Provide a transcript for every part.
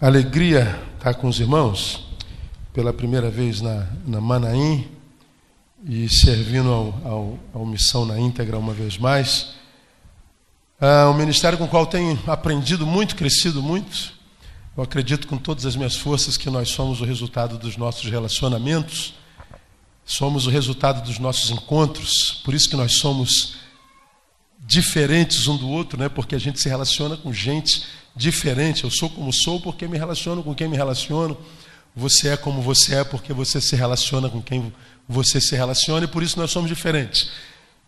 Alegria estar com os irmãos pela primeira vez na, na Manaim e servindo ao, ao, ao Missão na íntegra uma vez mais. É um ministério com o qual tenho aprendido muito, crescido muito. Eu acredito com todas as minhas forças que nós somos o resultado dos nossos relacionamentos, somos o resultado dos nossos encontros, por isso que nós somos diferentes um do outro, né? porque a gente se relaciona com gente diferente. Eu sou como sou porque me relaciono com quem me relaciono. Você é como você é porque você se relaciona com quem você se relaciona e por isso nós somos diferentes.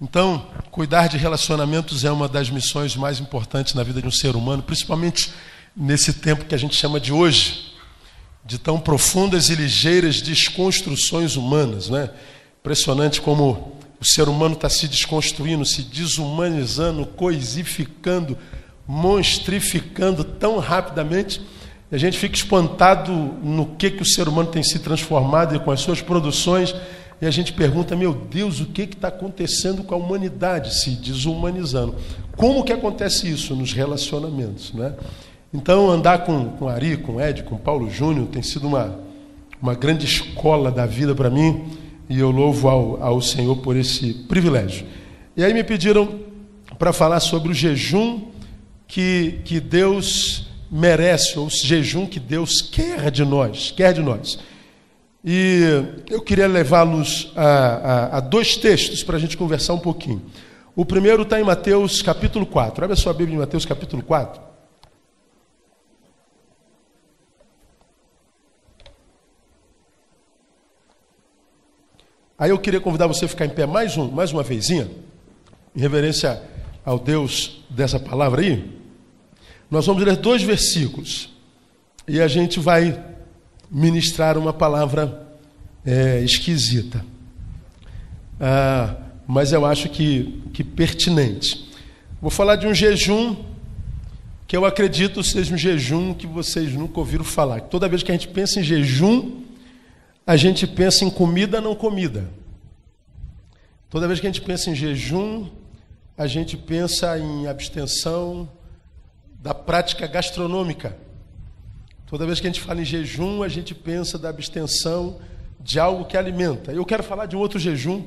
Então, cuidar de relacionamentos é uma das missões mais importantes na vida de um ser humano, principalmente nesse tempo que a gente chama de hoje, de tão profundas e ligeiras desconstruções humanas. Né? Impressionante como o ser humano está se desconstruindo, se desumanizando, coisificando, monstrificando tão rapidamente, a gente fica espantado no que, que o ser humano tem se transformado e com as suas produções, e a gente pergunta, meu Deus, o que está acontecendo com a humanidade se desumanizando? Como que acontece isso nos relacionamentos? Né? Então, andar com, com Ari, com Ed, com Paulo Júnior tem sido uma, uma grande escola da vida para mim, e eu louvo ao, ao Senhor por esse privilégio. E aí me pediram para falar sobre o jejum que, que Deus merece, ou o jejum que Deus quer de nós, quer de nós. E eu queria levá-los a, a, a, dois textos para a gente conversar um pouquinho. O primeiro está em Mateus capítulo 4. Abre a sua Bíblia em Mateus capítulo 4. Aí eu queria convidar você a ficar em pé mais, um, mais uma vezinha, em reverência ao Deus dessa palavra aí. Nós vamos ler dois versículos e a gente vai ministrar uma palavra é, esquisita, ah, mas eu acho que, que pertinente. Vou falar de um jejum que eu acredito seja um jejum que vocês nunca ouviram falar. Toda vez que a gente pensa em jejum, a gente pensa em comida, não comida. Toda vez que a gente pensa em jejum, a gente pensa em abstenção, da prática gastronômica. Toda vez que a gente fala em jejum, a gente pensa da abstenção de algo que alimenta. Eu quero falar de outro jejum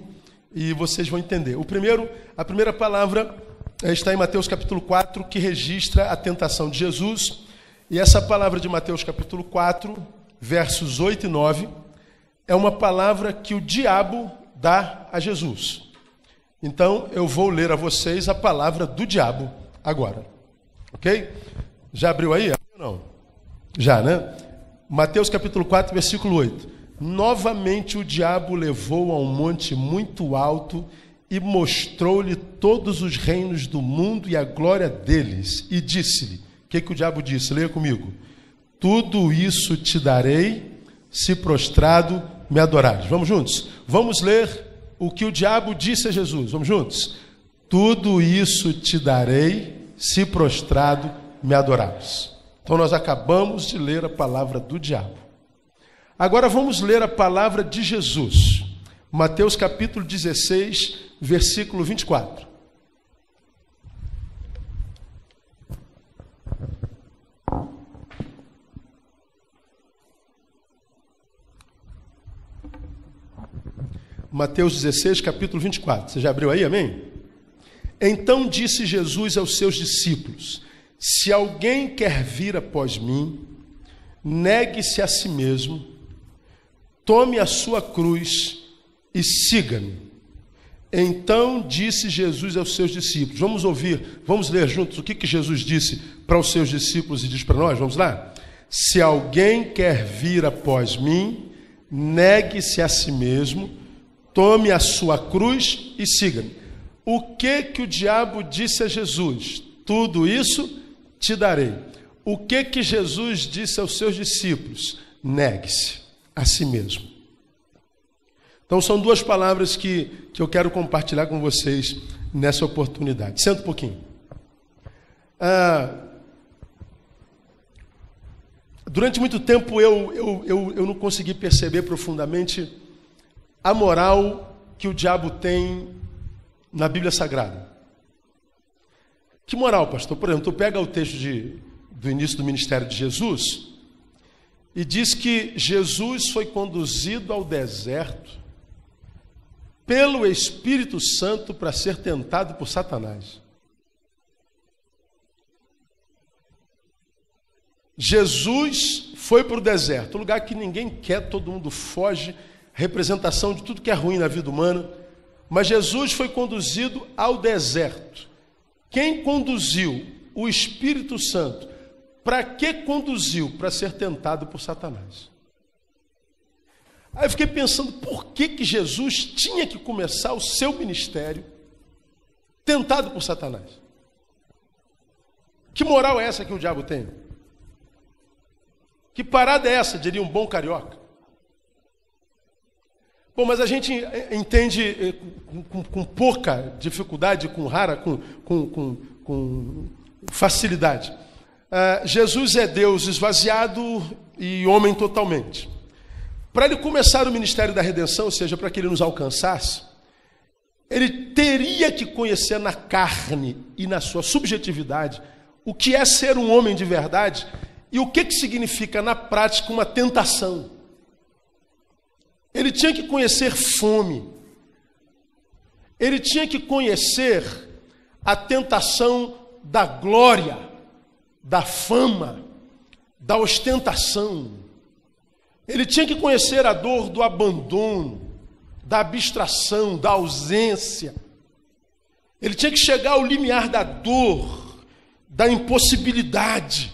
e vocês vão entender. O primeiro, a primeira palavra está em Mateus capítulo 4, que registra a tentação de Jesus. E essa palavra de Mateus capítulo 4, versos 8 e 9, é uma palavra que o diabo dá a Jesus. Então, eu vou ler a vocês a palavra do diabo agora. Ok? Já abriu aí? Não. Já, né? Mateus capítulo 4, versículo 8. Novamente o diabo levou a um monte muito alto e mostrou-lhe todos os reinos do mundo e a glória deles. E disse-lhe: O que, que o diabo disse? Leia comigo. Tudo isso te darei, se prostrado me adorares. Vamos juntos? Vamos ler o que o diabo disse a Jesus. Vamos juntos? Tudo isso te darei se prostrado me adorares. Então nós acabamos de ler a palavra do diabo. Agora vamos ler a palavra de Jesus. Mateus capítulo 16, versículo 24. Mateus 16, capítulo 24. Você já abriu aí, amém? Então disse Jesus aos seus discípulos: Se alguém quer vir após mim, negue-se a si mesmo, tome a sua cruz e siga-me. Então disse Jesus aos seus discípulos: Vamos ouvir, vamos ler juntos o que, que Jesus disse para os seus discípulos e diz para nós? Vamos lá? Se alguém quer vir após mim, negue-se a si mesmo, tome a sua cruz e siga-me. O que que o diabo disse a Jesus? Tudo isso te darei. O que que Jesus disse aos seus discípulos? Negue-se a si mesmo. Então são duas palavras que, que eu quero compartilhar com vocês nessa oportunidade. Senta um pouquinho. Ah, durante muito tempo eu, eu, eu, eu não consegui perceber profundamente a moral que o diabo tem na Bíblia Sagrada. Que moral, pastor? Por exemplo, tu pega o texto de, do início do ministério de Jesus, e diz que Jesus foi conduzido ao deserto pelo Espírito Santo para ser tentado por Satanás. Jesus foi para o deserto, lugar que ninguém quer, todo mundo foge, representação de tudo que é ruim na vida humana. Mas Jesus foi conduzido ao deserto. Quem conduziu o Espírito Santo? Para que conduziu? Para ser tentado por Satanás. Aí eu fiquei pensando, por que, que Jesus tinha que começar o seu ministério tentado por Satanás? Que moral é essa que o diabo tem? Que parada é essa, diria um bom carioca? Bom, mas a gente entende eh, com, com pouca dificuldade, com rara, com, com, com facilidade. Uh, Jesus é Deus esvaziado e homem totalmente. Para ele começar o ministério da redenção, ou seja, para que ele nos alcançasse, ele teria que conhecer na carne e na sua subjetividade o que é ser um homem de verdade e o que, que significa na prática uma tentação. Ele tinha que conhecer fome. Ele tinha que conhecer a tentação da glória, da fama, da ostentação. Ele tinha que conhecer a dor do abandono, da abstração, da ausência. Ele tinha que chegar ao limiar da dor, da impossibilidade.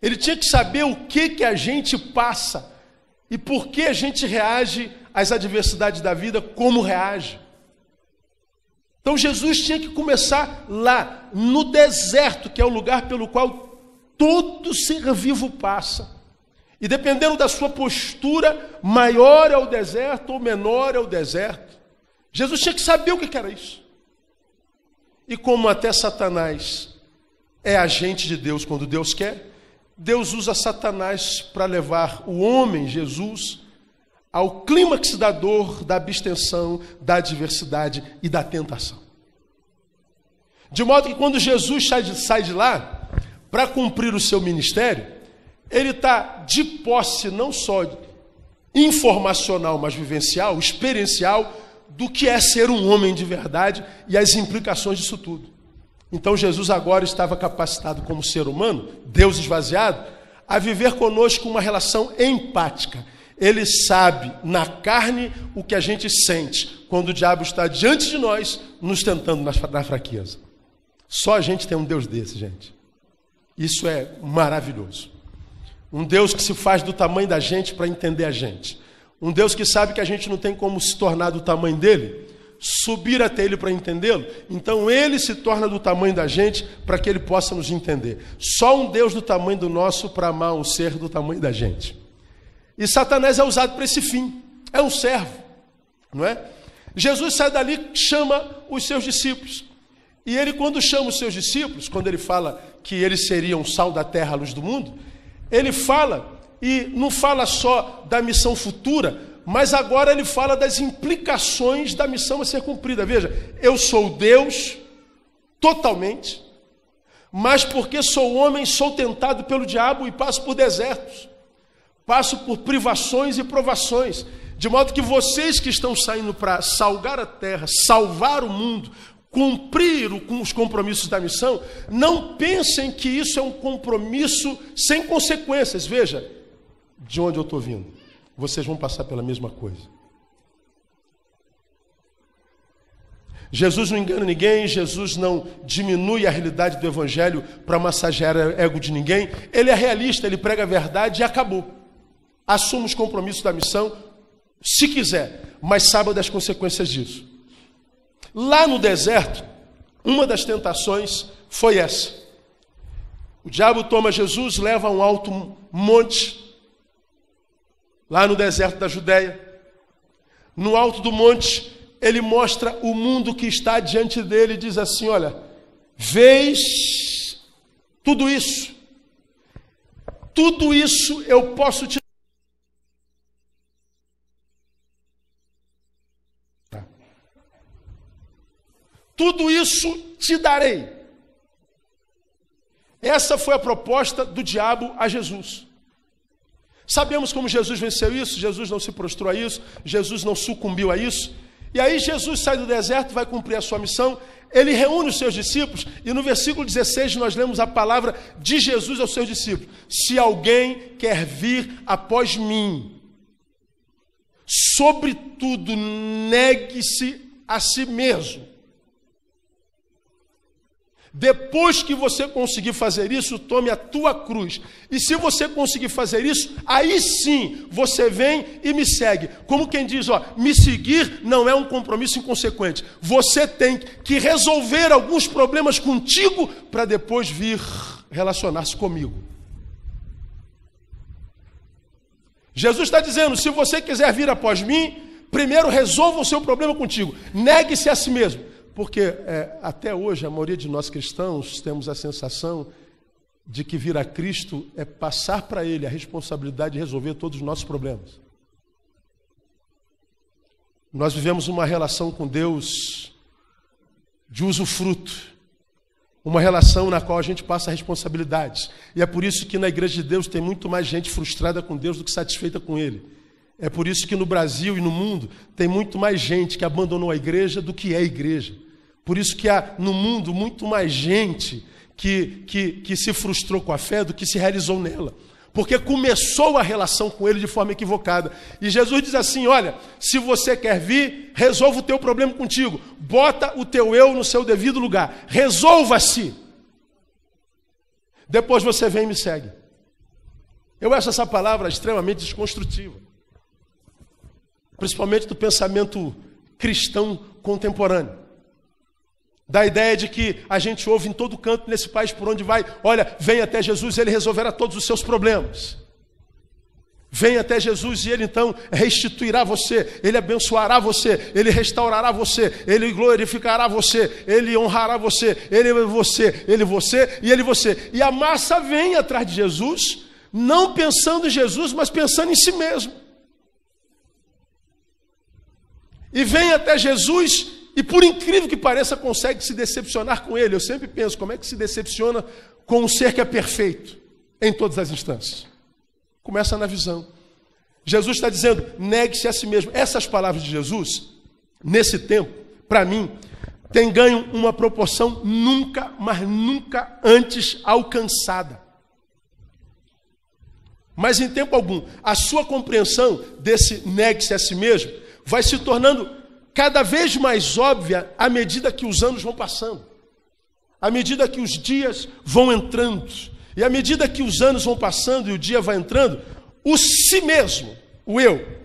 Ele tinha que saber o que que a gente passa e por que a gente reage às adversidades da vida como reage? Então Jesus tinha que começar lá, no deserto, que é o lugar pelo qual todo ser vivo passa. E dependendo da sua postura, maior é o deserto ou menor é o deserto. Jesus tinha que saber o que era isso. E como até Satanás é agente de Deus quando Deus quer, Deus usa Satanás para levar o homem, Jesus, ao clímax da dor, da abstenção, da adversidade e da tentação. De modo que quando Jesus sai de, sai de lá, para cumprir o seu ministério, ele está de posse não só informacional, mas vivencial, experiencial, do que é ser um homem de verdade e as implicações disso tudo. Então Jesus agora estava capacitado como ser humano, Deus esvaziado, a viver conosco uma relação empática. Ele sabe na carne o que a gente sente quando o diabo está diante de nós, nos tentando na fraqueza. Só a gente tem um Deus desse, gente. Isso é maravilhoso. Um Deus que se faz do tamanho da gente para entender a gente. Um Deus que sabe que a gente não tem como se tornar do tamanho dele, subir até ele para entendê-lo, então ele se torna do tamanho da gente para que ele possa nos entender. Só um Deus do tamanho do nosso para amar um ser do tamanho da gente. E Satanás é usado para esse fim. É um servo, não é? Jesus sai dali, chama os seus discípulos. E ele, quando chama os seus discípulos, quando ele fala que eles seriam sal da terra, luz do mundo, ele fala, e não fala só da missão futura, mas agora ele fala das implicações da missão a ser cumprida. Veja, eu sou Deus totalmente, mas porque sou homem, sou tentado pelo diabo e passo por desertos, passo por privações e provações, de modo que vocês que estão saindo para salgar a terra, salvar o mundo, cumprir os compromissos da missão, não pensem que isso é um compromisso sem consequências. Veja, de onde eu estou vindo vocês vão passar pela mesma coisa. Jesus não engana ninguém, Jesus não diminui a realidade do Evangelho para massagear o ego de ninguém. Ele é realista, ele prega a verdade e acabou. Assume os compromissos da missão, se quiser, mas saiba das consequências disso. Lá no deserto, uma das tentações foi essa. O diabo toma Jesus, leva a um alto monte, lá no deserto da Judéia. No alto do monte, ele mostra o mundo que está diante dele e diz assim: Olha, vês tudo isso, tudo isso eu posso te Tudo isso te darei. Essa foi a proposta do diabo a Jesus. Sabemos como Jesus venceu isso, Jesus não se prostrou a isso, Jesus não sucumbiu a isso. E aí Jesus sai do deserto, vai cumprir a sua missão, ele reúne os seus discípulos, e no versículo 16 nós lemos a palavra de Jesus aos seus discípulos: Se alguém quer vir após mim, sobretudo negue-se a si mesmo depois que você conseguir fazer isso, tome a tua cruz. E se você conseguir fazer isso, aí sim você vem e me segue. Como quem diz, ó, me seguir não é um compromisso inconsequente. Você tem que resolver alguns problemas contigo para depois vir relacionar-se comigo. Jesus está dizendo: se você quiser vir após mim, primeiro resolva o seu problema contigo. Negue-se a si mesmo. Porque é, até hoje a maioria de nós cristãos temos a sensação de que vir a Cristo é passar para Ele a responsabilidade de resolver todos os nossos problemas. Nós vivemos uma relação com Deus de usufruto, uma relação na qual a gente passa responsabilidades. E é por isso que na igreja de Deus tem muito mais gente frustrada com Deus do que satisfeita com Ele. É por isso que no Brasil e no mundo tem muito mais gente que abandonou a igreja do que é igreja. Por isso que há no mundo muito mais gente que, que, que se frustrou com a fé do que se realizou nela. Porque começou a relação com ele de forma equivocada. E Jesus diz assim: olha, se você quer vir, resolva o teu problema contigo. Bota o teu eu no seu devido lugar. Resolva-se. Depois você vem e me segue. Eu acho essa palavra extremamente desconstrutiva. Principalmente do pensamento cristão contemporâneo. Da ideia de que a gente ouve em todo canto nesse país por onde vai, olha, vem até Jesus ele resolverá todos os seus problemas. Vem até Jesus e ele então restituirá você, ele abençoará você, ele restaurará você, ele glorificará você, ele honrará você, ele você, ele você e ele você. E a massa vem atrás de Jesus, não pensando em Jesus, mas pensando em si mesmo. E vem até Jesus e por incrível que pareça, consegue se decepcionar com ele. Eu sempre penso, como é que se decepciona com um ser que é perfeito em todas as instâncias? Começa na visão. Jesus está dizendo, negue-se a si mesmo. Essas palavras de Jesus, nesse tempo, para mim, tem ganho uma proporção nunca, mas nunca antes alcançada. Mas em tempo algum, a sua compreensão desse negue-se a si mesmo vai se tornando cada vez mais óbvia à medida que os anos vão passando, à medida que os dias vão entrando, e à medida que os anos vão passando e o dia vai entrando, o si mesmo, o eu,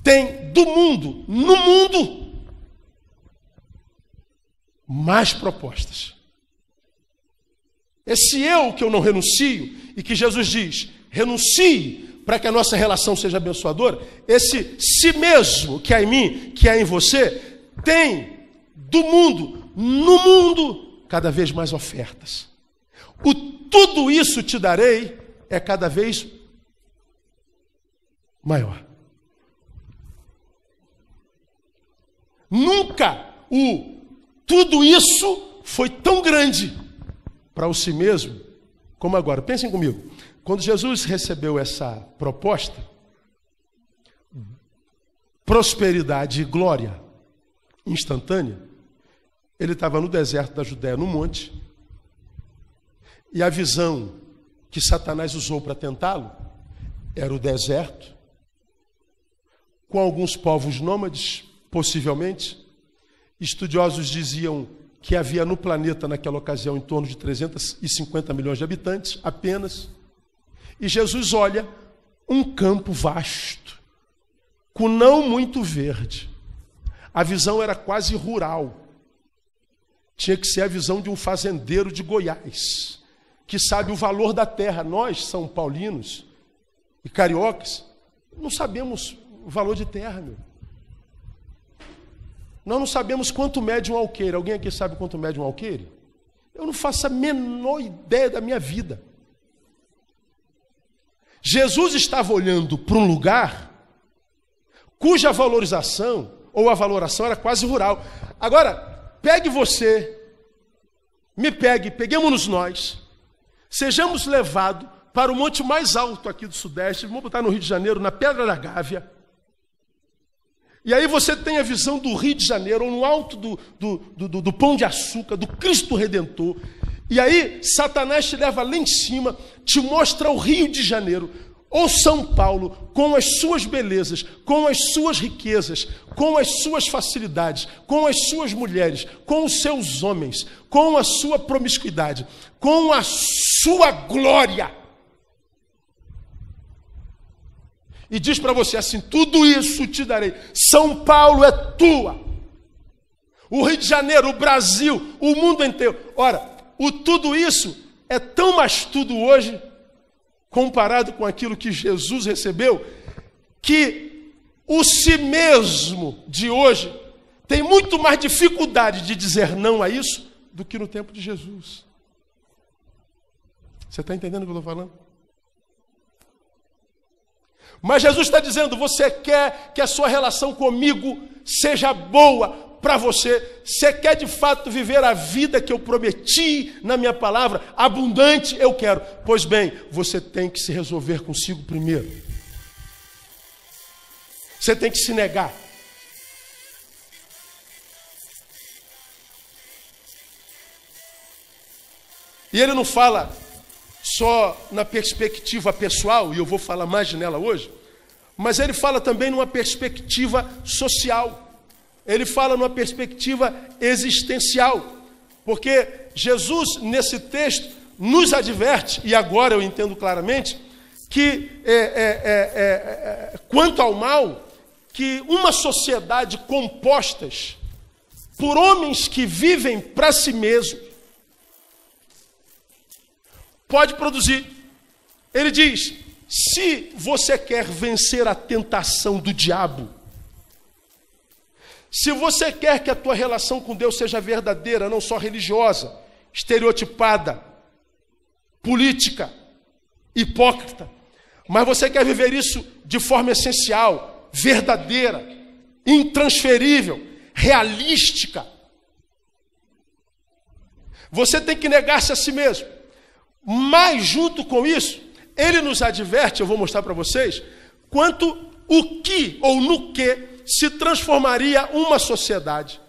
tem do mundo, no mundo, mais propostas. Esse eu que eu não renuncio e que Jesus diz: renuncie para que a nossa relação seja abençoadora, esse si mesmo que há em mim, que há em você, tem do mundo, no mundo, cada vez mais ofertas. O tudo isso te darei é cada vez maior. Nunca o tudo isso foi tão grande para o si mesmo como agora. Pensem comigo. Quando Jesus recebeu essa proposta, prosperidade e glória instantânea, ele estava no deserto da Judéia, no monte, e a visão que Satanás usou para tentá-lo era o deserto, com alguns povos nômades, possivelmente. Estudiosos diziam que havia no planeta naquela ocasião em torno de 350 milhões de habitantes apenas. E Jesus olha um campo vasto, com não muito verde. A visão era quase rural. Tinha que ser a visão de um fazendeiro de Goiás, que sabe o valor da terra. Nós, São Paulinos e cariocas, não sabemos o valor de terra, meu. Nós não sabemos quanto mede um alqueire. Alguém aqui sabe quanto mede um alqueire? Eu não faço a menor ideia da minha vida. Jesus estava olhando para um lugar cuja valorização ou a valoração era quase rural. Agora, pegue você, me pegue, peguemos-nos nós, sejamos levados para o monte mais alto aqui do Sudeste, vamos botar no Rio de Janeiro, na Pedra da Gávea. E aí você tem a visão do Rio de Janeiro, ou no alto do, do, do, do Pão de Açúcar, do Cristo Redentor. E aí Satanás te leva lá em cima, te mostra o Rio de Janeiro, ou São Paulo, com as suas belezas, com as suas riquezas, com as suas facilidades, com as suas mulheres, com os seus homens, com a sua promiscuidade, com a sua glória. E diz para você assim: tudo isso te darei. São Paulo é tua. O Rio de Janeiro, o Brasil, o mundo inteiro. Ora, o tudo isso é tão mais tudo hoje comparado com aquilo que Jesus recebeu, que o si mesmo de hoje tem muito mais dificuldade de dizer não a isso do que no tempo de Jesus. Você está entendendo o que eu estou falando? Mas Jesus está dizendo: você quer que a sua relação comigo seja boa, para você. Você quer de fato viver a vida que eu prometi na minha palavra? Abundante eu quero. Pois bem, você tem que se resolver consigo primeiro. Você tem que se negar. E ele não fala só na perspectiva pessoal, e eu vou falar mais nela hoje, mas ele fala também numa perspectiva social ele fala numa perspectiva existencial, porque Jesus, nesse texto, nos adverte, e agora eu entendo claramente, que é, é, é, é quanto ao mal, que uma sociedade compostas por homens que vivem para si mesmos pode produzir. Ele diz: se você quer vencer a tentação do diabo, se você quer que a tua relação com Deus seja verdadeira, não só religiosa, estereotipada, política, hipócrita, mas você quer viver isso de forma essencial, verdadeira, intransferível, realística, você tem que negar-se a si mesmo. Mas, junto com isso, ele nos adverte, eu vou mostrar para vocês, quanto o que ou no que se transformaria uma sociedade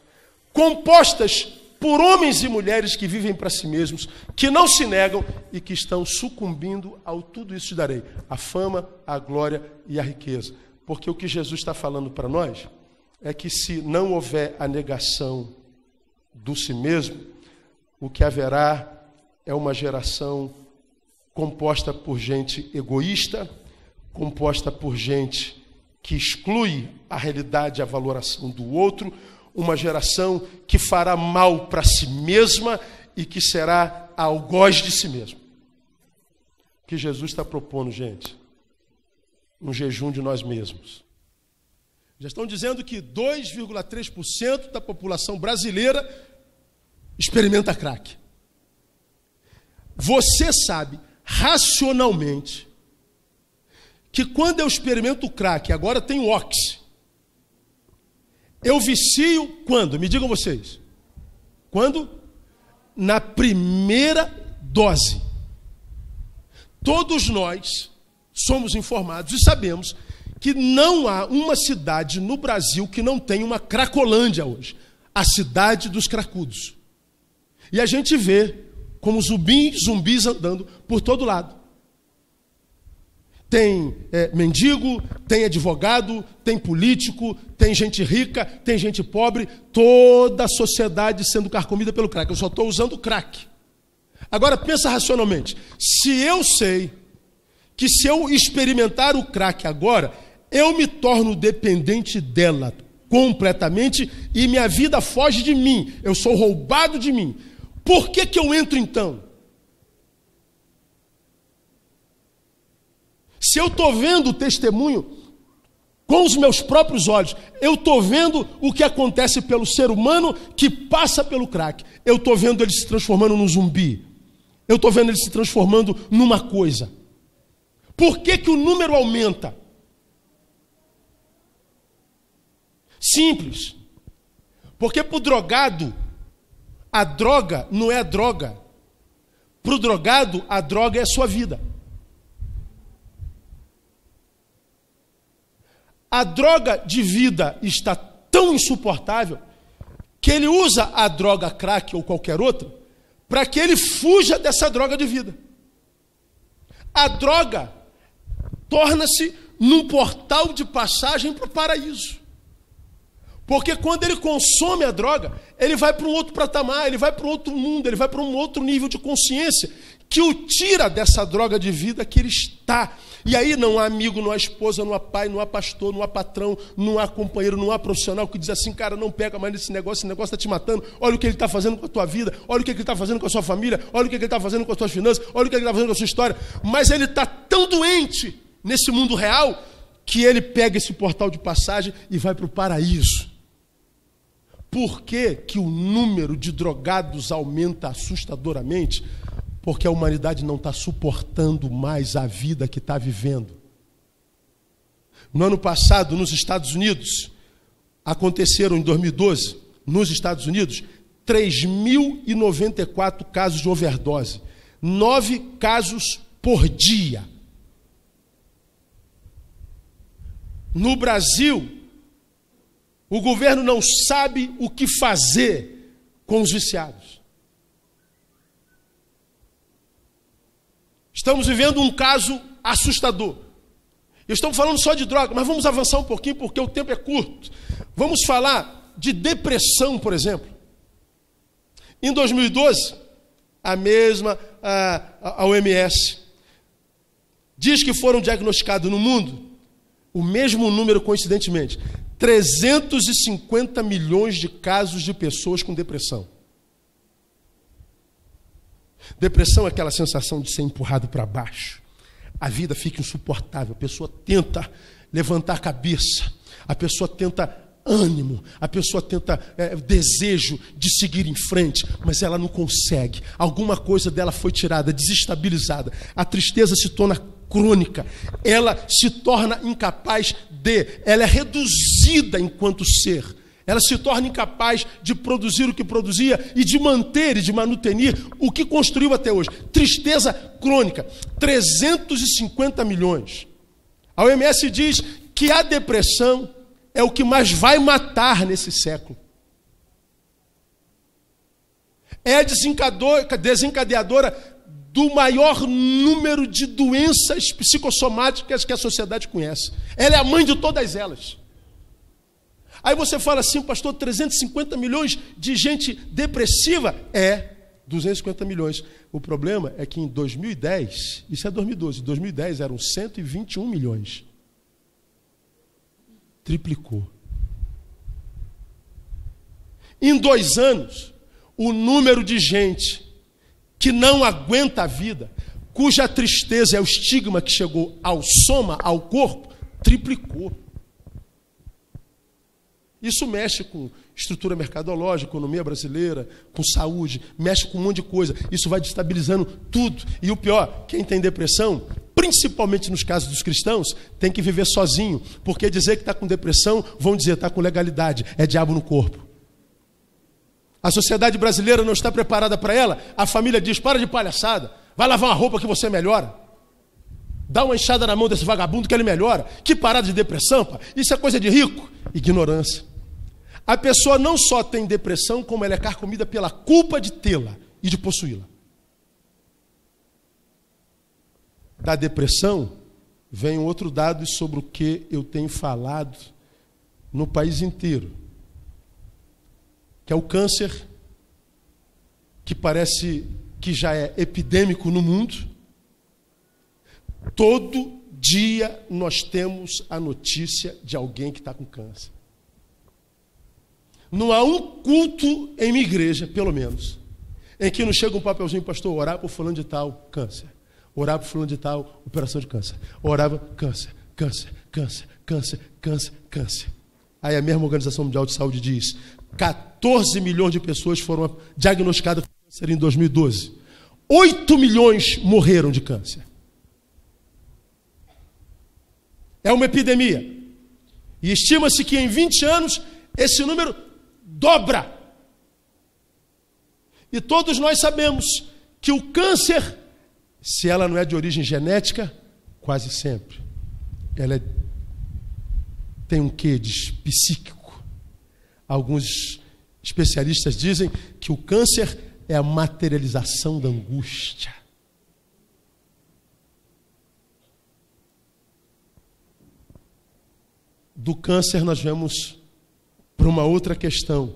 compostas por homens e mulheres que vivem para si mesmos, que não se negam e que estão sucumbindo ao tudo isso te darei, a fama, a glória e a riqueza. Porque o que Jesus está falando para nós é que se não houver a negação do si mesmo, o que haverá é uma geração composta por gente egoísta, composta por gente que exclui a realidade e a valoração do outro, uma geração que fará mal para si mesma e que será algoz de si mesmo. O que Jesus está propondo, gente? Um jejum de nós mesmos. Já estão dizendo que 2,3% da população brasileira experimenta crack. Você sabe racionalmente que quando eu experimento o crack, agora tem o ox, eu vicio quando? Me digam vocês. Quando? Na primeira dose. Todos nós somos informados e sabemos que não há uma cidade no Brasil que não tenha uma cracolândia hoje. A cidade dos cracudos. E a gente vê como zumbis, zumbis andando por todo lado tem é, mendigo, tem advogado, tem político, tem gente rica, tem gente pobre, toda a sociedade sendo carcomida pelo crack. Eu só estou usando crack. Agora pensa racionalmente. Se eu sei que se eu experimentar o crack agora, eu me torno dependente dela completamente e minha vida foge de mim, eu sou roubado de mim. Por que, que eu entro então? Se eu estou vendo o testemunho com os meus próprios olhos, eu estou vendo o que acontece pelo ser humano que passa pelo crack. Eu estou vendo ele se transformando num zumbi. Eu estou vendo ele se transformando numa coisa. Por que, que o número aumenta? Simples. Porque para o drogado, a droga não é a droga. Para o drogado, a droga é a sua vida. A droga de vida está tão insuportável que ele usa a droga crack ou qualquer outra para que ele fuja dessa droga de vida. A droga torna-se num portal de passagem para o paraíso. Porque quando ele consome a droga, ele vai para um outro patamar, ele vai para um outro mundo, ele vai para um outro nível de consciência que o tira dessa droga de vida que ele está. E aí não há amigo, não há esposa, não há pai, não há pastor, não há patrão, não há companheiro, não há profissional que diz assim, cara, não pega mais nesse negócio, esse negócio está te matando. Olha o que ele está fazendo com a tua vida, olha o que ele está fazendo com a sua família, olha o que ele está fazendo com as suas finanças, olha o que ele está fazendo com a sua história. Mas ele está tão doente nesse mundo real que ele pega esse portal de passagem e vai para o paraíso. Por que, que o número de drogados aumenta assustadoramente? Porque a humanidade não está suportando mais a vida que está vivendo. No ano passado, nos Estados Unidos, aconteceram em 2012, nos Estados Unidos, 3.094 casos de overdose. Nove casos por dia. No Brasil, o governo não sabe o que fazer com os viciados. Estamos vivendo um caso assustador. Estamos falando só de droga, mas vamos avançar um pouquinho porque o tempo é curto. Vamos falar de depressão, por exemplo. Em 2012, a mesma a, a OMS diz que foram diagnosticados no mundo o mesmo número, coincidentemente, 350 milhões de casos de pessoas com depressão. Depressão é aquela sensação de ser empurrado para baixo. A vida fica insuportável. A pessoa tenta levantar a cabeça. A pessoa tenta ânimo, a pessoa tenta é, desejo de seguir em frente, mas ela não consegue. Alguma coisa dela foi tirada, desestabilizada. A tristeza se torna crônica, ela se torna incapaz de, ela é reduzida enquanto ser. Ela se torna incapaz de produzir o que produzia e de manter e de manutenir o que construiu até hoje. Tristeza crônica, 350 milhões. A OMS diz que a depressão é o que mais vai matar nesse século. É desencadeadora do maior número de doenças psicossomáticas que a sociedade conhece. Ela é a mãe de todas elas. Aí você fala assim, pastor, 350 milhões de gente depressiva? É, 250 milhões. O problema é que em 2010, isso é 2012, em 2010 eram 121 milhões. Triplicou. Em dois anos, o número de gente que não aguenta a vida, cuja tristeza é o estigma que chegou ao soma, ao corpo, triplicou. Isso mexe com estrutura mercadológica, economia brasileira, com saúde, mexe com um monte de coisa. Isso vai destabilizando tudo. E o pior, quem tem depressão, principalmente nos casos dos cristãos, tem que viver sozinho. Porque dizer que está com depressão, vão dizer está com legalidade, é diabo no corpo. A sociedade brasileira não está preparada para ela. A família diz: para de palhaçada, vai lavar uma roupa que você melhora. Dá uma enxada na mão desse vagabundo que ele melhora. Que parada de depressão, pá. Isso é coisa de rico. Ignorância. A pessoa não só tem depressão, como ela é carcomida pela culpa de tê-la e de possuí-la. Da depressão vem um outro dado sobre o que eu tenho falado no país inteiro que é o câncer, que parece que já é epidêmico no mundo. Todo dia nós temos a notícia de alguém que está com câncer. Não há um culto em minha igreja, pelo menos, em que não chega um papelzinho, pastor, orar por fulano de tal, câncer. Orar por fulano de tal, operação de câncer. Orava, câncer, câncer, câncer, câncer, câncer, câncer. Aí a mesma Organização Mundial de Saúde diz: 14 milhões de pessoas foram diagnosticadas com câncer em 2012. 8 milhões morreram de câncer. É uma epidemia. E estima-se que em 20 anos esse número dobra. E todos nós sabemos que o câncer, se ela não é de origem genética, quase sempre, ela é tem um quê de psíquico. Alguns especialistas dizem que o câncer é a materialização da angústia. Do câncer, nós vemos para uma outra questão,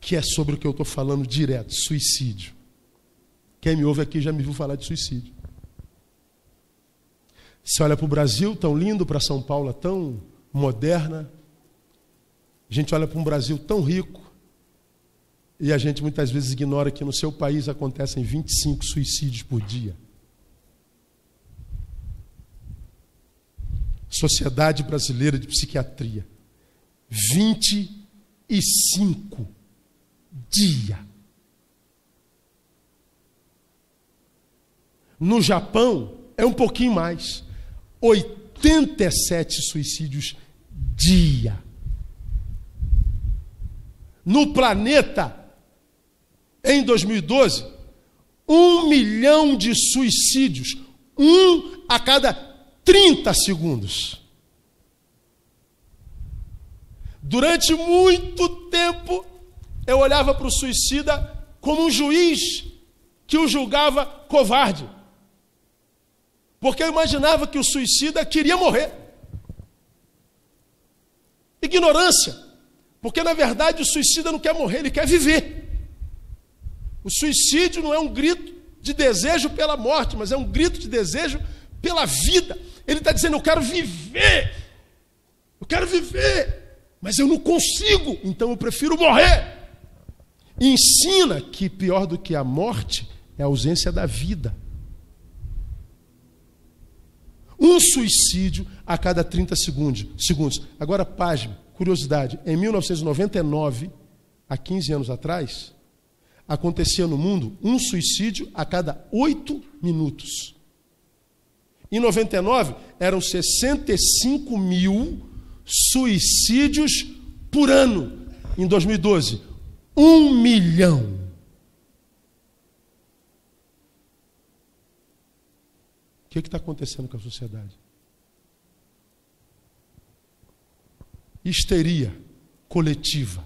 que é sobre o que eu estou falando direto: suicídio. Quem me ouve aqui já me viu falar de suicídio. Você olha para o Brasil, tão lindo, para São Paulo, tão moderna. A gente olha para um Brasil tão rico. E a gente muitas vezes ignora que no seu país acontecem 25 suicídios por dia. Sociedade Brasileira de Psiquiatria. 25 dia. No Japão é um pouquinho mais. 87 suicídios dia. No planeta, em 2012, um milhão de suicídios, um a cada 30 segundos. Durante muito tempo, eu olhava para o suicida como um juiz que o julgava covarde. Porque eu imaginava que o suicida queria morrer. Ignorância. Porque na verdade o suicida não quer morrer, ele quer viver. O suicídio não é um grito de desejo pela morte, mas é um grito de desejo pela vida. Ele está dizendo: Eu quero viver. Eu quero viver mas eu não consigo, então eu prefiro morrer. E ensina que pior do que a morte é a ausência da vida. Um suicídio a cada 30 segundos. Agora, pasme, curiosidade: em 1999, há 15 anos atrás, acontecia no mundo um suicídio a cada 8 minutos. Em 99, eram 65 mil suicídios por ano. Em 2012, um milhão. O que está acontecendo com a sociedade? Histeria coletiva.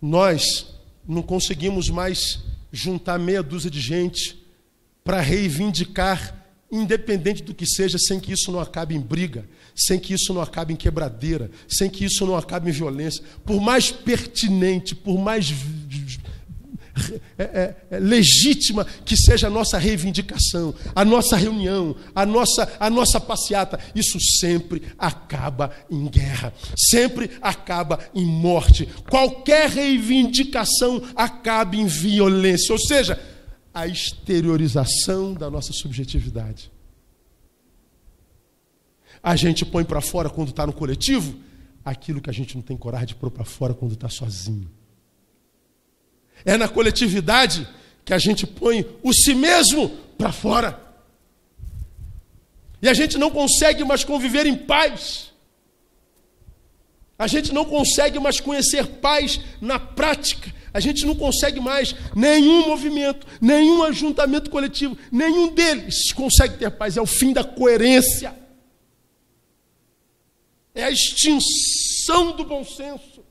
Nós não conseguimos mais juntar meia dúzia de gente para reivindicar independente do que seja, sem que isso não acabe em briga, sem que isso não acabe em quebradeira, sem que isso não acabe em violência, por mais pertinente, por mais é, é, é, legítima que seja a nossa reivindicação, a nossa reunião, a nossa, a nossa passeata, isso sempre acaba em guerra, sempre acaba em morte. Qualquer reivindicação acaba em violência, ou seja, a exteriorização da nossa subjetividade. A gente põe para fora quando está no coletivo aquilo que a gente não tem coragem de pôr para fora quando está sozinho. É na coletividade que a gente põe o si mesmo para fora. E a gente não consegue mais conviver em paz. A gente não consegue mais conhecer paz na prática a gente não consegue mais nenhum movimento, nenhum ajuntamento coletivo, nenhum deles consegue ter paz. É o fim da coerência. É a extinção do bom senso.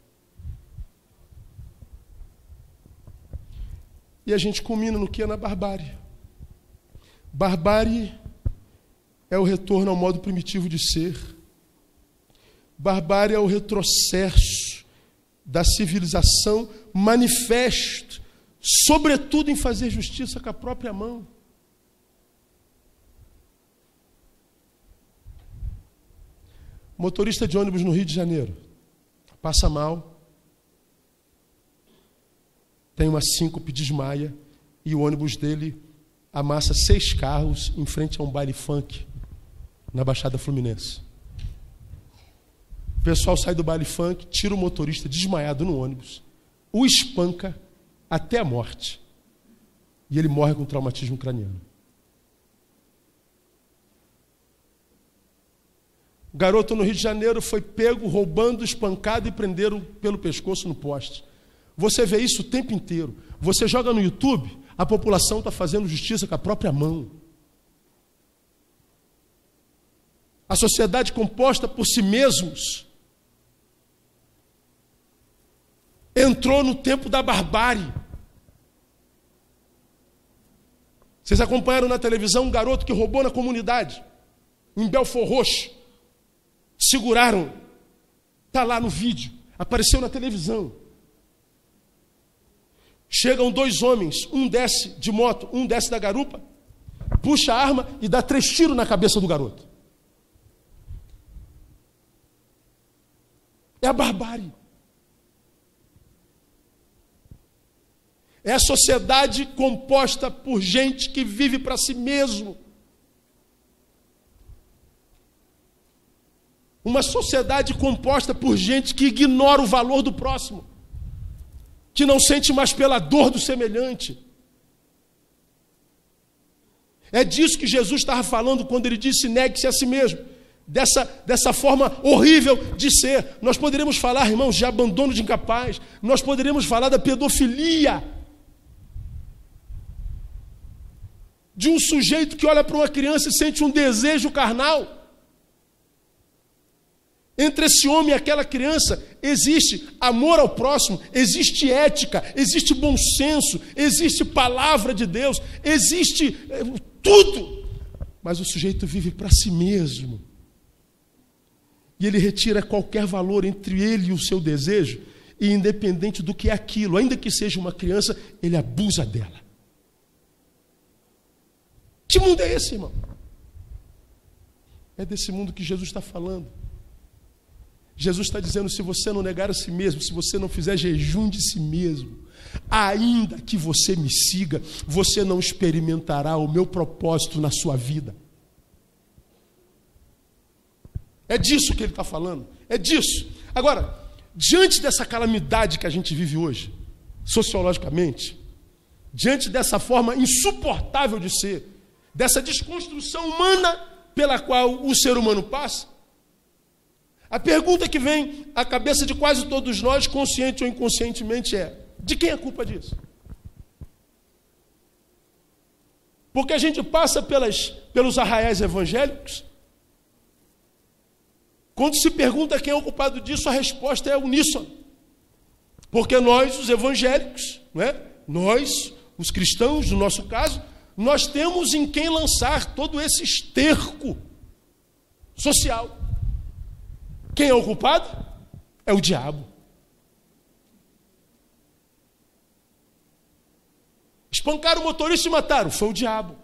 E a gente culmina no que é na barbárie. Barbárie é o retorno ao modo primitivo de ser. Barbárie é o retrocesso da civilização manifesto, sobretudo em fazer justiça com a própria mão. Motorista de ônibus no Rio de Janeiro passa mal, tem uma síncope, desmaia e o ônibus dele amassa seis carros em frente a um baile funk na Baixada Fluminense. O pessoal sai do baile funk, tira o motorista desmaiado no ônibus, o espanca até a morte. E ele morre com traumatismo craniano. O garoto no Rio de Janeiro foi pego roubando, espancado e prenderam pelo pescoço no poste. Você vê isso o tempo inteiro. Você joga no YouTube, a população está fazendo justiça com a própria mão. a sociedade composta por si mesmos, entrou no tempo da barbárie. Vocês acompanharam na televisão um garoto que roubou na comunidade, em Belfor Roxo. Seguraram, está lá no vídeo, apareceu na televisão. Chegam dois homens, um desce de moto, um desce da garupa, puxa a arma e dá três tiros na cabeça do garoto. É a barbárie. É a sociedade composta por gente que vive para si mesmo. Uma sociedade composta por gente que ignora o valor do próximo, que não sente mais pela dor do semelhante. É disso que Jesus estava falando quando ele disse: negue-se a si mesmo. Dessa, dessa forma horrível de ser. Nós poderíamos falar, irmãos, de abandono de incapaz. Nós poderíamos falar da pedofilia de um sujeito que olha para uma criança e sente um desejo carnal. Entre esse homem e aquela criança existe amor ao próximo, existe ética, existe bom senso, existe palavra de Deus, existe é, tudo. Mas o sujeito vive para si mesmo. E ele retira qualquer valor entre ele e o seu desejo, e independente do que é aquilo, ainda que seja uma criança, ele abusa dela. Que mundo é esse, irmão? É desse mundo que Jesus está falando. Jesus está dizendo: se você não negar a si mesmo, se você não fizer jejum de si mesmo, ainda que você me siga, você não experimentará o meu propósito na sua vida. É disso que ele está falando. É disso. Agora, diante dessa calamidade que a gente vive hoje, sociologicamente, diante dessa forma insuportável de ser, dessa desconstrução humana pela qual o ser humano passa? A pergunta que vem à cabeça de quase todos nós, consciente ou inconscientemente, é: de quem é a culpa disso? Porque a gente passa pelas, pelos arraiais evangélicos. Quando se pergunta quem é o culpado disso, a resposta é uníssona. Porque nós, os evangélicos, não é? nós, os cristãos, no nosso caso, nós temos em quem lançar todo esse esterco social. Quem é o culpado? É o diabo. Espancaram o motorista e mataram. Foi o diabo.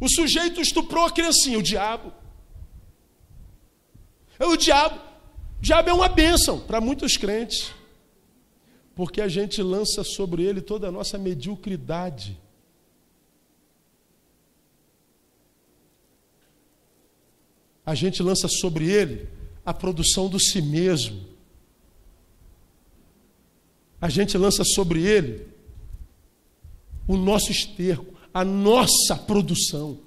O sujeito estuprou a criancinha, o diabo. É o diabo. O diabo é uma bênção para muitos crentes porque a gente lança sobre ele toda a nossa mediocridade. A gente lança sobre ele a produção do si mesmo. A gente lança sobre ele o nosso esterco, a nossa produção.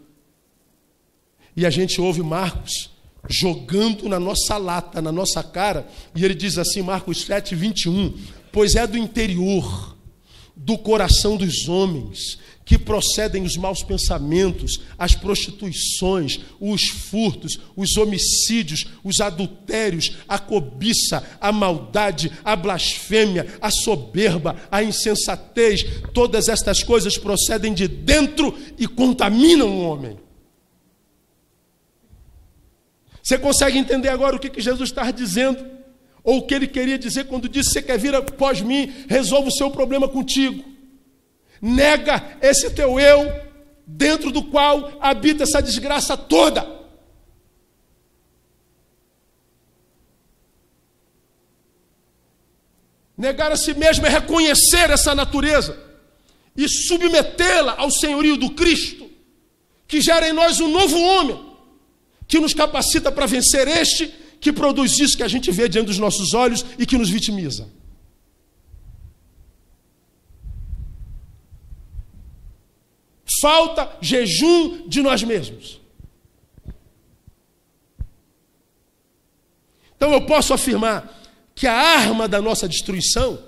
E a gente ouve Marcos jogando na nossa lata, na nossa cara, e ele diz assim, Marcos 7, 21: pois é do interior, do coração dos homens, que procedem os maus pensamentos, as prostituições, os furtos, os homicídios, os adultérios, a cobiça, a maldade, a blasfêmia, a soberba, a insensatez. Todas estas coisas procedem de dentro e contaminam o homem. Você consegue entender agora o que Jesus está dizendo? Ou o que ele queria dizer quando disse: Você quer vir após mim, resolva o seu problema contigo. Nega esse teu eu, dentro do qual habita essa desgraça toda. Negar a si mesmo é reconhecer essa natureza e submetê-la ao senhorio do Cristo, que gera em nós um novo homem, que nos capacita para vencer este que produz isso que a gente vê diante dos nossos olhos e que nos vitimiza. Falta jejum de nós mesmos. Então eu posso afirmar que a arma da nossa destruição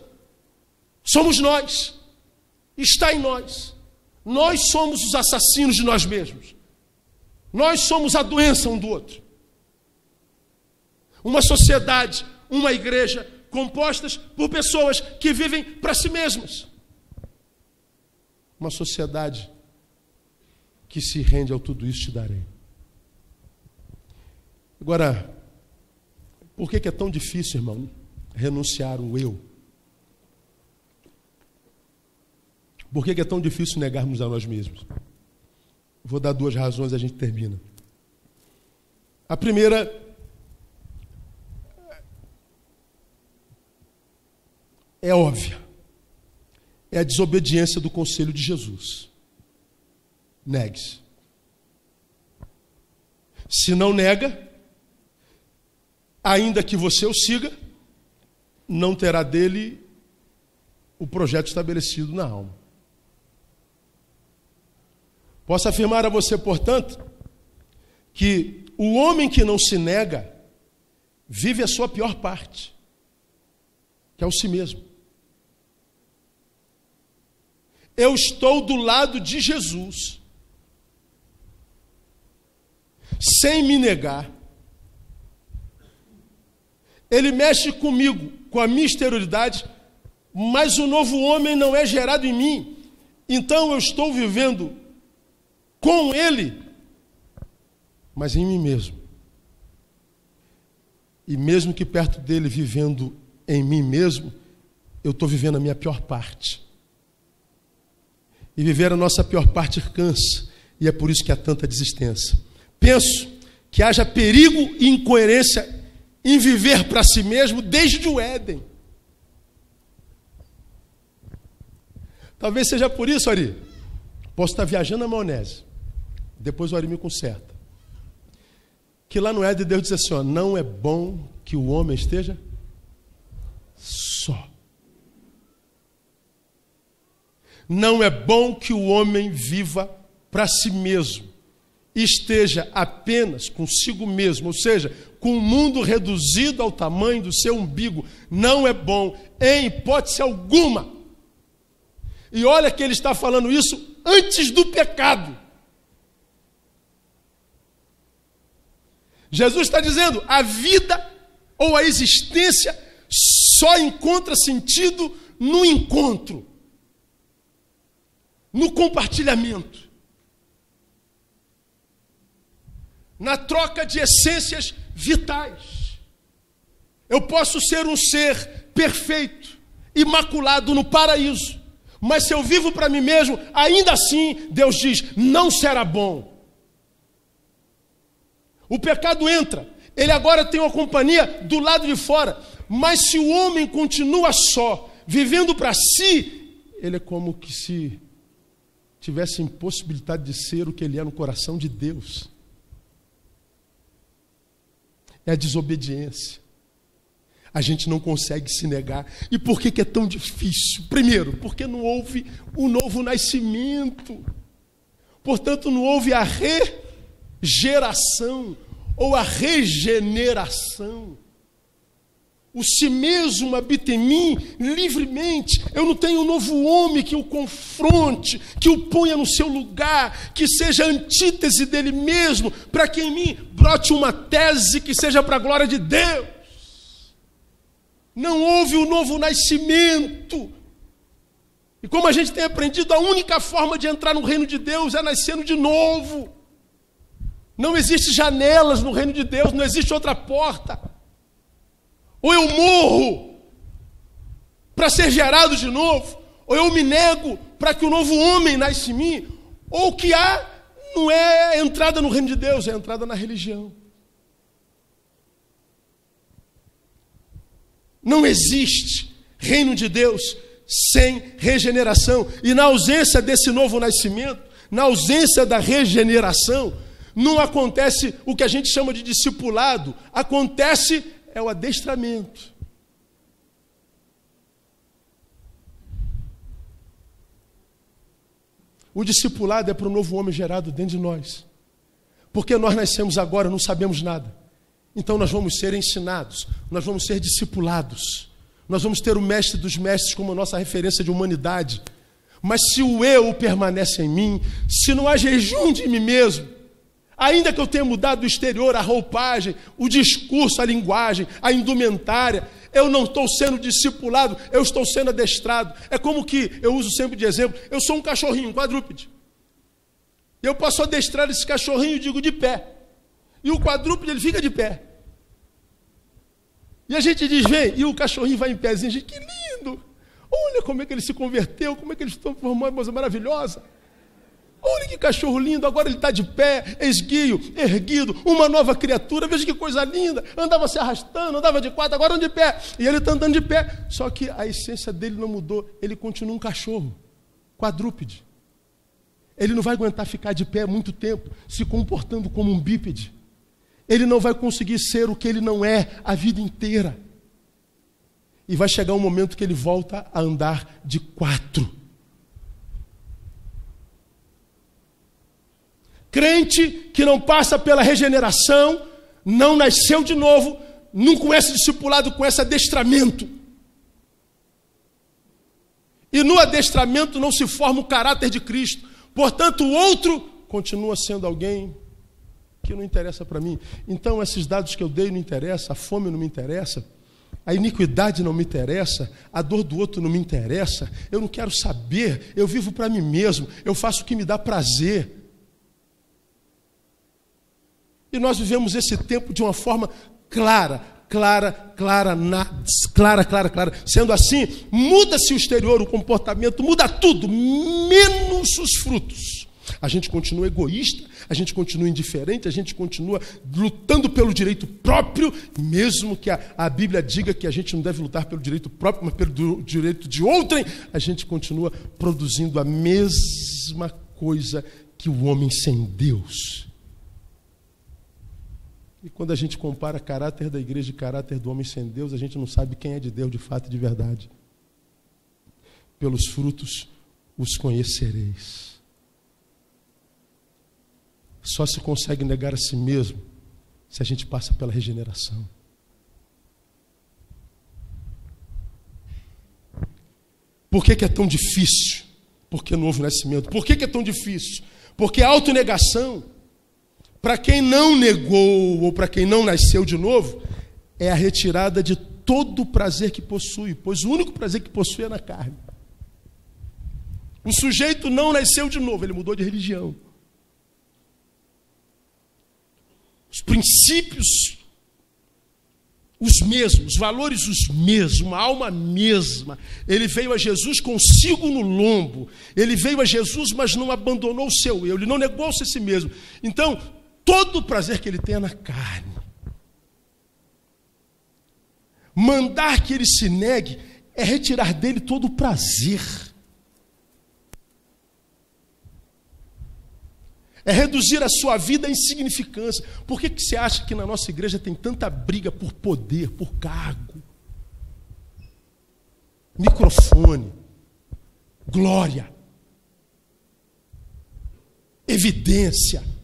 somos nós, está em nós. Nós somos os assassinos de nós mesmos. Nós somos a doença um do outro. Uma sociedade, uma igreja compostas por pessoas que vivem para si mesmas. Uma sociedade que se rende ao tudo isso te darei. Agora, por que é tão difícil, irmão, renunciar o eu? Por que é tão difícil negarmos a nós mesmos? Vou dar duas razões e a gente termina. A primeira é óbvia. É a desobediência do conselho de Jesus. Negue-se. Se não nega, ainda que você o siga, não terá dele o projeto estabelecido na alma. Posso afirmar a você, portanto, que o homem que não se nega vive a sua pior parte, que é o si mesmo. Eu estou do lado de Jesus, sem me negar. Ele mexe comigo, com a minha exterioridade, mas o novo homem não é gerado em mim. Então eu estou vivendo com Ele, mas em mim mesmo. E mesmo que perto dele, vivendo em mim mesmo, eu estou vivendo a minha pior parte. E viver a nossa pior parte cansa, e é por isso que há tanta desistência. Penso que haja perigo e incoerência em viver para si mesmo desde o Éden. Talvez seja por isso, Ari. Posso estar viajando na maionese. Depois o Ari me conserta. Que lá no Éden Deus diz assim: ó, não é bom que o homem esteja só. Não é bom que o homem viva para si mesmo, esteja apenas consigo mesmo, ou seja, com o mundo reduzido ao tamanho do seu umbigo. Não é bom, em hipótese alguma. E olha que ele está falando isso antes do pecado. Jesus está dizendo: a vida ou a existência só encontra sentido no encontro, no compartilhamento, na troca de essências vitais. Eu posso ser um ser perfeito, imaculado no paraíso, mas se eu vivo para mim mesmo, ainda assim, Deus diz: não será bom. O pecado entra, ele agora tem uma companhia do lado de fora, mas se o homem continua só, vivendo para si, ele é como que se tivesse impossibilidade de ser o que ele é no coração de Deus. É a desobediência. A gente não consegue se negar. E por que, que é tão difícil? Primeiro, porque não houve o um novo nascimento. Portanto, não houve a re geração ou a regeneração. O si mesmo habita em mim livremente. Eu não tenho um novo homem que o confronte, que o ponha no seu lugar, que seja antítese dele mesmo, para que em mim brote uma tese que seja para a glória de Deus. Não houve o um novo nascimento. E como a gente tem aprendido, a única forma de entrar no reino de Deus é nascendo de novo. Não existe janelas no reino de Deus, não existe outra porta. Ou eu morro para ser gerado de novo, ou eu me nego para que o novo homem nasça em mim, ou o que há não é entrada no reino de Deus, é entrada na religião. Não existe reino de Deus sem regeneração. E na ausência desse novo nascimento, na ausência da regeneração, não acontece o que a gente chama de discipulado, acontece é o adestramento. O discipulado é para o novo homem gerado dentro de nós. Porque nós nascemos agora, não sabemos nada. Então nós vamos ser ensinados, nós vamos ser discipulados. Nós vamos ter o mestre dos mestres como nossa referência de humanidade. Mas se o eu permanece em mim, se não há jejum de mim mesmo, Ainda que eu tenha mudado o exterior, a roupagem, o discurso, a linguagem, a indumentária, eu não estou sendo discipulado, eu estou sendo adestrado. É como que eu uso sempre de exemplo: eu sou um cachorrinho, um quadrúpede. Eu posso adestrar esse cachorrinho, digo, de pé. E o quadrúpede, ele fica de pé. E a gente diz, vem, e o cachorrinho vai em pezinho, gente, que lindo! Olha como é que ele se converteu, como é que ele se transformou uma coisa maravilhosa. Olha que cachorro lindo, agora ele está de pé, esguio, erguido, uma nova criatura, veja que coisa linda. Andava se arrastando, andava de quatro, agora anda de pé. E ele está andando de pé. Só que a essência dele não mudou, ele continua um cachorro, quadrúpede. Ele não vai aguentar ficar de pé muito tempo, se comportando como um bípede. Ele não vai conseguir ser o que ele não é a vida inteira. E vai chegar um momento que ele volta a andar de quatro. Crente que não passa pela regeneração, não nasceu de novo, não conhece discipulado com esse adestramento. E no adestramento não se forma o caráter de Cristo. Portanto, o outro continua sendo alguém que não interessa para mim. Então, esses dados que eu dei não interessa, a fome não me interessa, a iniquidade não me interessa, a dor do outro não me interessa, eu não quero saber, eu vivo para mim mesmo, eu faço o que me dá prazer. E nós vivemos esse tempo de uma forma clara, clara, clara, clara, clara, clara. Sendo assim, muda-se o exterior, o comportamento, muda tudo, menos os frutos. A gente continua egoísta, a gente continua indiferente, a gente continua lutando pelo direito próprio, mesmo que a, a, Bíblia diga que a gente não deve lutar pelo direito próprio, mas pelo direito de outrem, a gente continua produzindo a mesma coisa que o homem sem Deus. E quando a gente compara caráter da igreja e caráter do homem sem Deus, a gente não sabe quem é de Deus de fato e de verdade. Pelos frutos os conhecereis. Só se consegue negar a si mesmo se a gente passa pela regeneração. Por que, que é tão difícil? Porque houve nascimento. Por que, que é tão difícil? Porque a autonegação para quem não negou ou para quem não nasceu de novo, é a retirada de todo o prazer que possui, pois o único prazer que possui é na carne. O sujeito não nasceu de novo, ele mudou de religião. Os princípios os mesmos, os valores os mesmos, uma alma mesma. Ele veio a Jesus consigo no lombo. Ele veio a Jesus, mas não abandonou o seu eu, ele não negou-se a si mesmo. Então, todo o prazer que ele tenha na carne. Mandar que ele se negue é retirar dele todo o prazer. É reduzir a sua vida à insignificância. Por que, que você acha que na nossa igreja tem tanta briga por poder, por cargo? Microfone, glória, evidência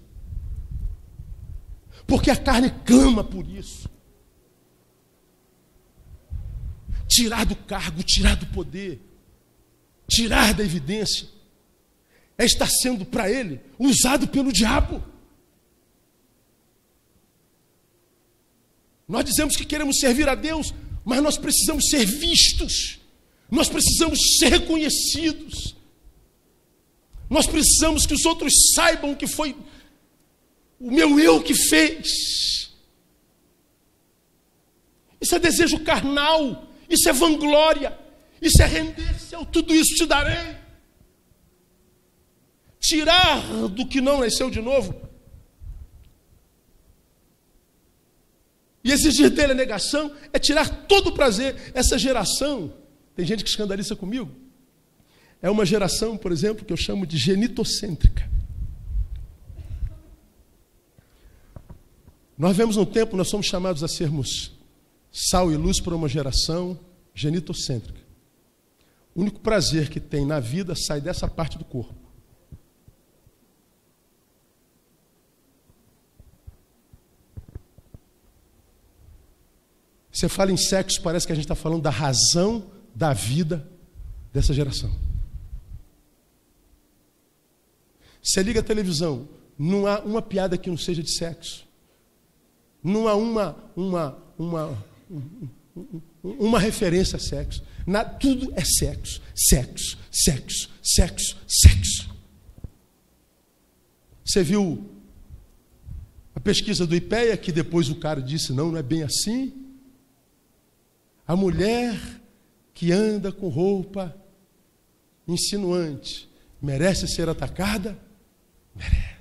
porque a carne clama por isso. Tirar do cargo, tirar do poder, tirar da evidência, é estar sendo para ele usado pelo diabo. Nós dizemos que queremos servir a Deus, mas nós precisamos ser vistos, nós precisamos ser reconhecidos, nós precisamos que os outros saibam que foi o meu eu que fez. Isso é desejo carnal, isso é vanglória, isso é render-se ao tudo isso te darei. Tirar do que não nasceu de novo. E exigir dele a negação é tirar todo o prazer. Essa geração, tem gente que escandaliza comigo, é uma geração, por exemplo, que eu chamo de genitocêntrica. Nós vemos um tempo, nós somos chamados a sermos sal e luz para uma geração genitocêntrica. O único prazer que tem na vida sai dessa parte do corpo. Você fala em sexo, parece que a gente está falando da razão da vida dessa geração. Você liga a televisão, Não há uma piada que não seja de sexo. Não há uma, uma, uma, uma referência a sexo. Na, tudo é sexo, sexo, sexo, sexo, sexo. Você viu a pesquisa do IPEA que depois o cara disse: não, não é bem assim? A mulher que anda com roupa insinuante merece ser atacada? Merece.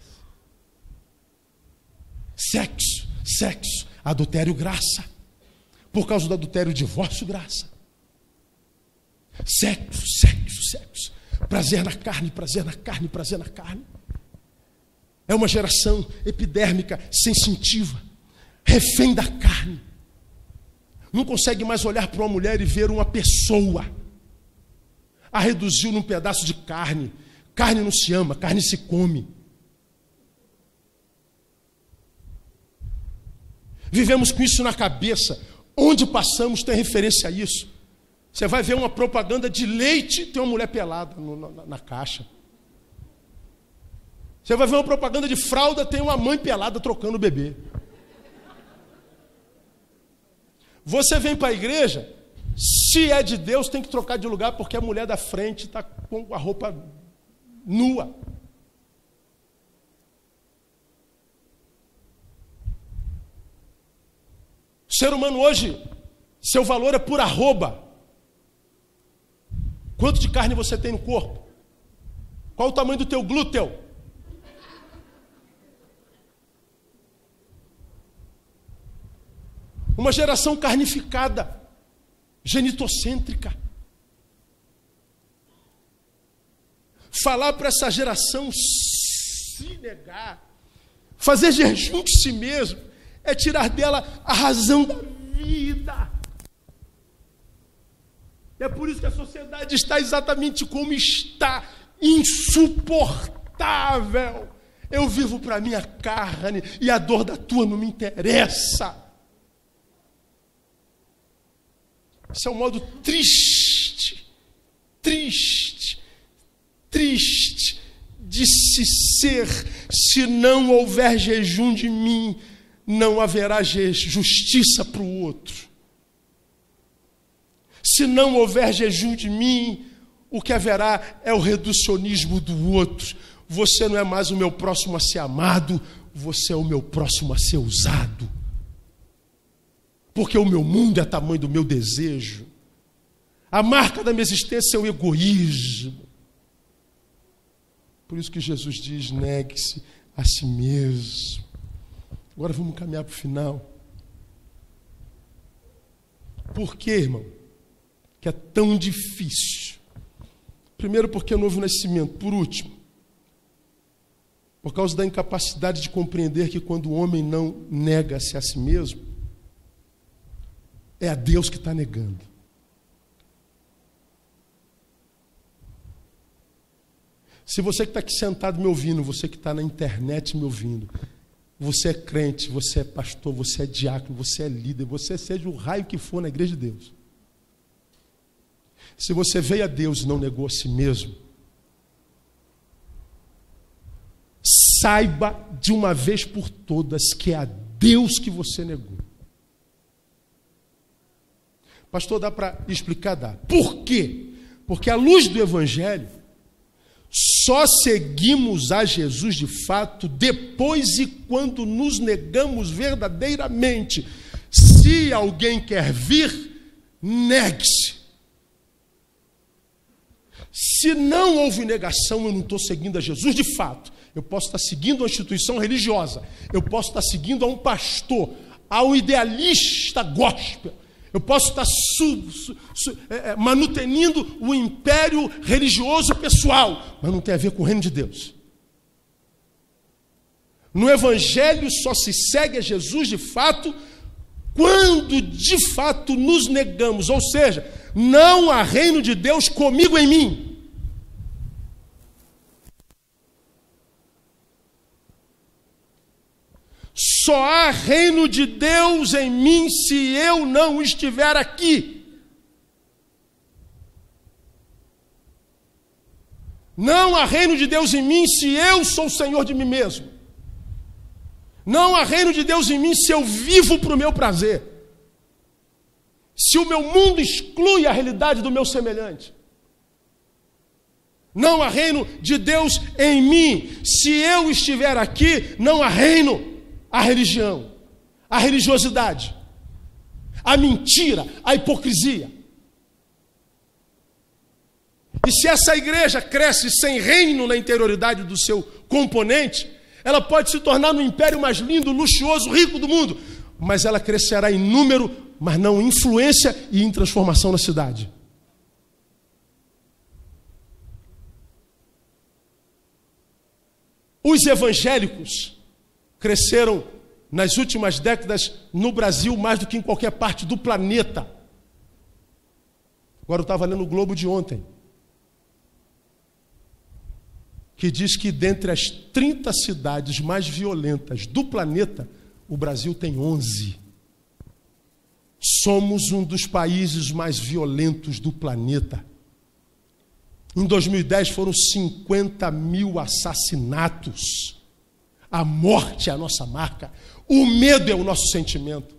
Sexo, sexo, adultério, graça. Por causa do adultério, divórcio, graça. Sexo, sexo, sexo. Prazer na carne, prazer na carne, prazer na carne. É uma geração epidérmica, sensitiva, refém da carne. Não consegue mais olhar para uma mulher e ver uma pessoa. A reduziu num pedaço de carne. Carne não se ama, carne se come. Vivemos com isso na cabeça. Onde passamos tem referência a isso. Você vai ver uma propaganda de leite, tem uma mulher pelada no, na, na caixa. Você vai ver uma propaganda de fralda, tem uma mãe pelada trocando o bebê. Você vem para a igreja, se é de Deus, tem que trocar de lugar porque a mulher da frente está com a roupa nua. O ser humano hoje, seu valor é por arroba. Quanto de carne você tem no corpo? Qual o tamanho do teu glúteo? Uma geração carnificada, genitocêntrica. Falar para essa geração se negar, fazer jejum de si mesmo, é tirar dela a razão da vida. É por isso que a sociedade está exatamente como está insuportável. Eu vivo para minha carne e a dor da tua não me interessa. Isso é um modo triste, triste, triste de se ser, se não houver jejum de mim, não haverá justiça para o outro. Se não houver jejum de mim, o que haverá é o reducionismo do outro. Você não é mais o meu próximo a ser amado, você é o meu próximo a ser usado. Porque o meu mundo é tamanho do meu desejo. A marca da minha existência é o egoísmo. Por isso que Jesus diz: negue-se a si mesmo. Agora vamos caminhar para o final. Por que, irmão? Que é tão difícil. Primeiro, porque é novo nascimento. Por último, por causa da incapacidade de compreender que quando o homem não nega-se a si mesmo, é a Deus que está negando. Se você que está aqui sentado me ouvindo, você que está na internet me ouvindo, você é crente, você é pastor, você é diácono, você é líder, você seja o raio que for na igreja de Deus. Se você veio a Deus e não negou a si mesmo, saiba de uma vez por todas que é a Deus que você negou. Pastor, dá para explicar? Dá. Por quê? Porque a luz do Evangelho só seguimos a Jesus de fato depois e quando nos negamos verdadeiramente. Se alguém quer vir, negue-se. Se não houve negação, eu não estou seguindo a Jesus de fato. Eu posso estar seguindo uma instituição religiosa, eu posso estar seguindo a um pastor, a um idealista gospel, eu posso estar su, su, su, é, é, manutenindo o império religioso pessoal, mas não tem a ver com o reino de Deus. No Evangelho só se segue a Jesus de fato quando de fato nos negamos, ou seja, não há reino de Deus comigo em mim. Só há reino de Deus em mim se eu não estiver aqui. Não há reino de Deus em mim se eu sou o Senhor de mim mesmo. Não há reino de Deus em mim se eu vivo para o meu prazer. Se o meu mundo exclui a realidade do meu semelhante. Não há reino de Deus em mim. Se eu estiver aqui, não há reino. A religião, a religiosidade, a mentira, a hipocrisia. E se essa igreja cresce sem reino na interioridade do seu componente, ela pode se tornar no império mais lindo, luxuoso, rico do mundo, mas ela crescerá em número, mas não em influência e em transformação na cidade. Os evangélicos cresceram nas últimas décadas no Brasil mais do que em qualquer parte do planeta. Agora eu estava lendo o Globo de ontem, que diz que dentre as 30 cidades mais violentas do planeta, o Brasil tem 11. Somos um dos países mais violentos do planeta. Em 2010 foram 50 mil assassinatos. A morte é a nossa marca. O medo é o nosso sentimento.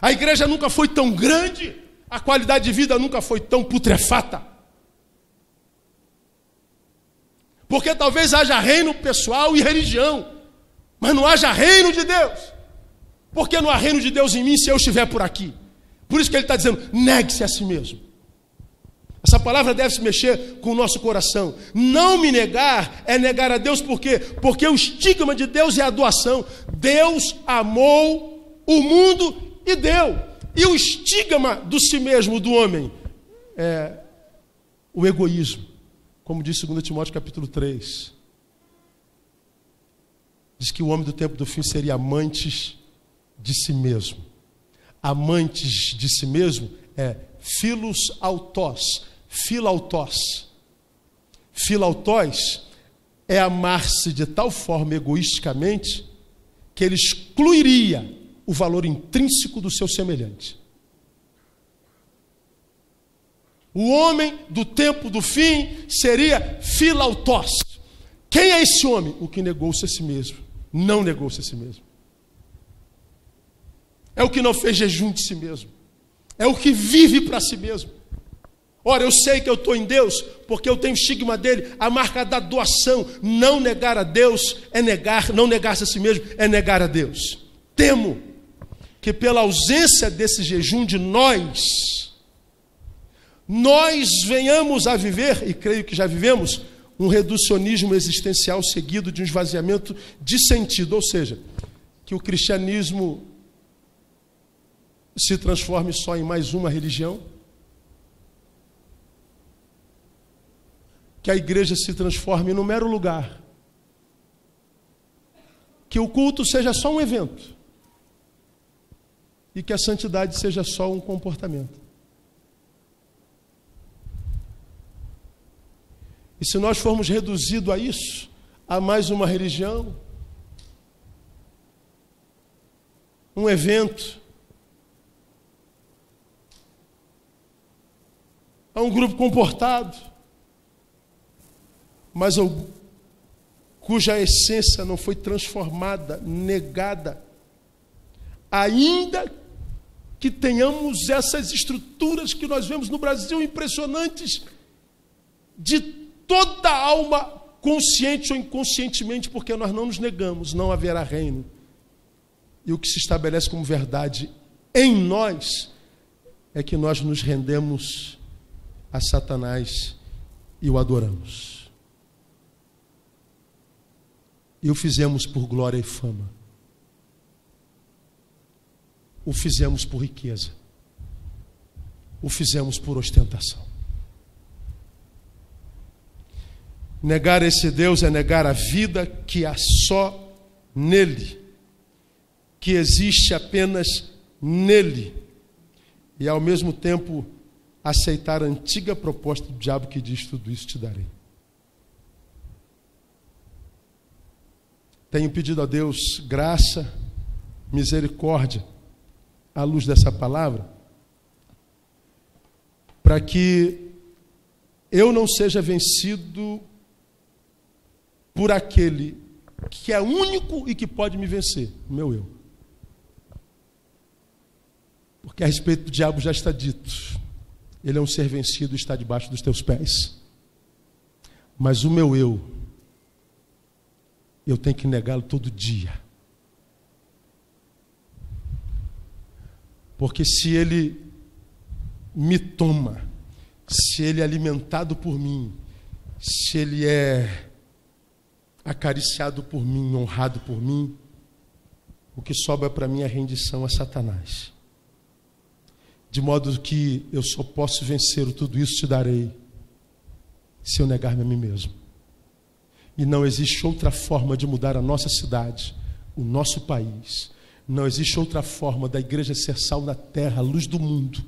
A igreja nunca foi tão grande, a qualidade de vida nunca foi tão putrefata. Porque talvez haja reino pessoal e religião, mas não haja reino de Deus. Porque não há reino de Deus em mim se eu estiver por aqui. Por isso que ele está dizendo: negue-se a si mesmo. Essa palavra deve se mexer com o nosso coração. Não me negar é negar a Deus, por quê? Porque o estigma de Deus é a doação. Deus amou o mundo e deu. E o estigma do si mesmo, do homem, é o egoísmo. Como diz 2 Timóteo capítulo 3. Diz que o homem do tempo do fim seria amantes de si mesmo. Amantes de si mesmo é filos autós, filautós. Filautós é amar-se de tal forma egoisticamente que ele excluiria o valor intrínseco do seu semelhante. O homem do tempo do fim seria filautós. Quem é esse homem? O que negou-se a si mesmo. Não negou-se a si mesmo. É o que não fez jejum de si mesmo é o que vive para si mesmo. Ora, eu sei que eu estou em Deus, porque eu tenho o estigma dele, a marca da doação. Não negar a Deus é negar, não negar-se a si mesmo, é negar a Deus. Temo que pela ausência desse jejum de nós, nós venhamos a viver, e creio que já vivemos, um reducionismo existencial seguido de um esvaziamento de sentido, ou seja, que o cristianismo se transforme só em mais uma religião? Que a igreja se transforme num mero lugar? Que o culto seja só um evento? E que a santidade seja só um comportamento? E se nós formos reduzidos a isso, a mais uma religião, um evento, a um grupo comportado, mas cuja essência não foi transformada, negada, ainda que tenhamos essas estruturas que nós vemos no Brasil impressionantes, de toda alma, consciente ou inconscientemente, porque nós não nos negamos, não haverá reino. E o que se estabelece como verdade em nós é que nós nos rendemos a Satanás e o adoramos. E o fizemos por glória e fama. O fizemos por riqueza. O fizemos por ostentação. Negar esse Deus é negar a vida que há só nele, que existe apenas nele, e ao mesmo tempo aceitar a antiga proposta do diabo que diz: Tudo isso te darei. Tenho pedido a Deus graça, misericórdia, à luz dessa palavra, para que eu não seja vencido por aquele que é único e que pode me vencer, o meu eu. Porque a respeito do diabo já está dito. Ele é um ser vencido e está debaixo dos teus pés. Mas o meu eu, eu tenho que negá-lo todo dia. Porque se ele me toma, se ele é alimentado por mim, se ele é acariciado por mim, honrado por mim, o que sobra para mim é rendição a Satanás. De modo que eu só posso vencer tudo isso te darei se eu negar-me a mim mesmo. E não existe outra forma de mudar a nossa cidade, o nosso país. Não existe outra forma da igreja ser sal da terra, luz do mundo,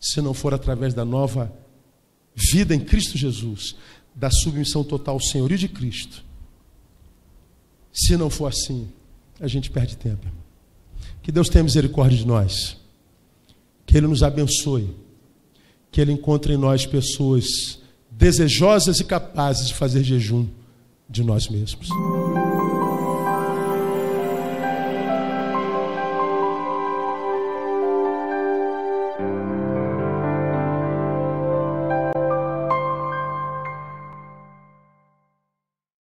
se não for através da nova vida em Cristo Jesus, da submissão total ao senhorio de Cristo. Se não for assim, a gente perde tempo. Que Deus tenha misericórdia de nós. Que Ele nos abençoe. Que Ele encontre em nós pessoas desejosas e capazes de fazer jejum de nós mesmos.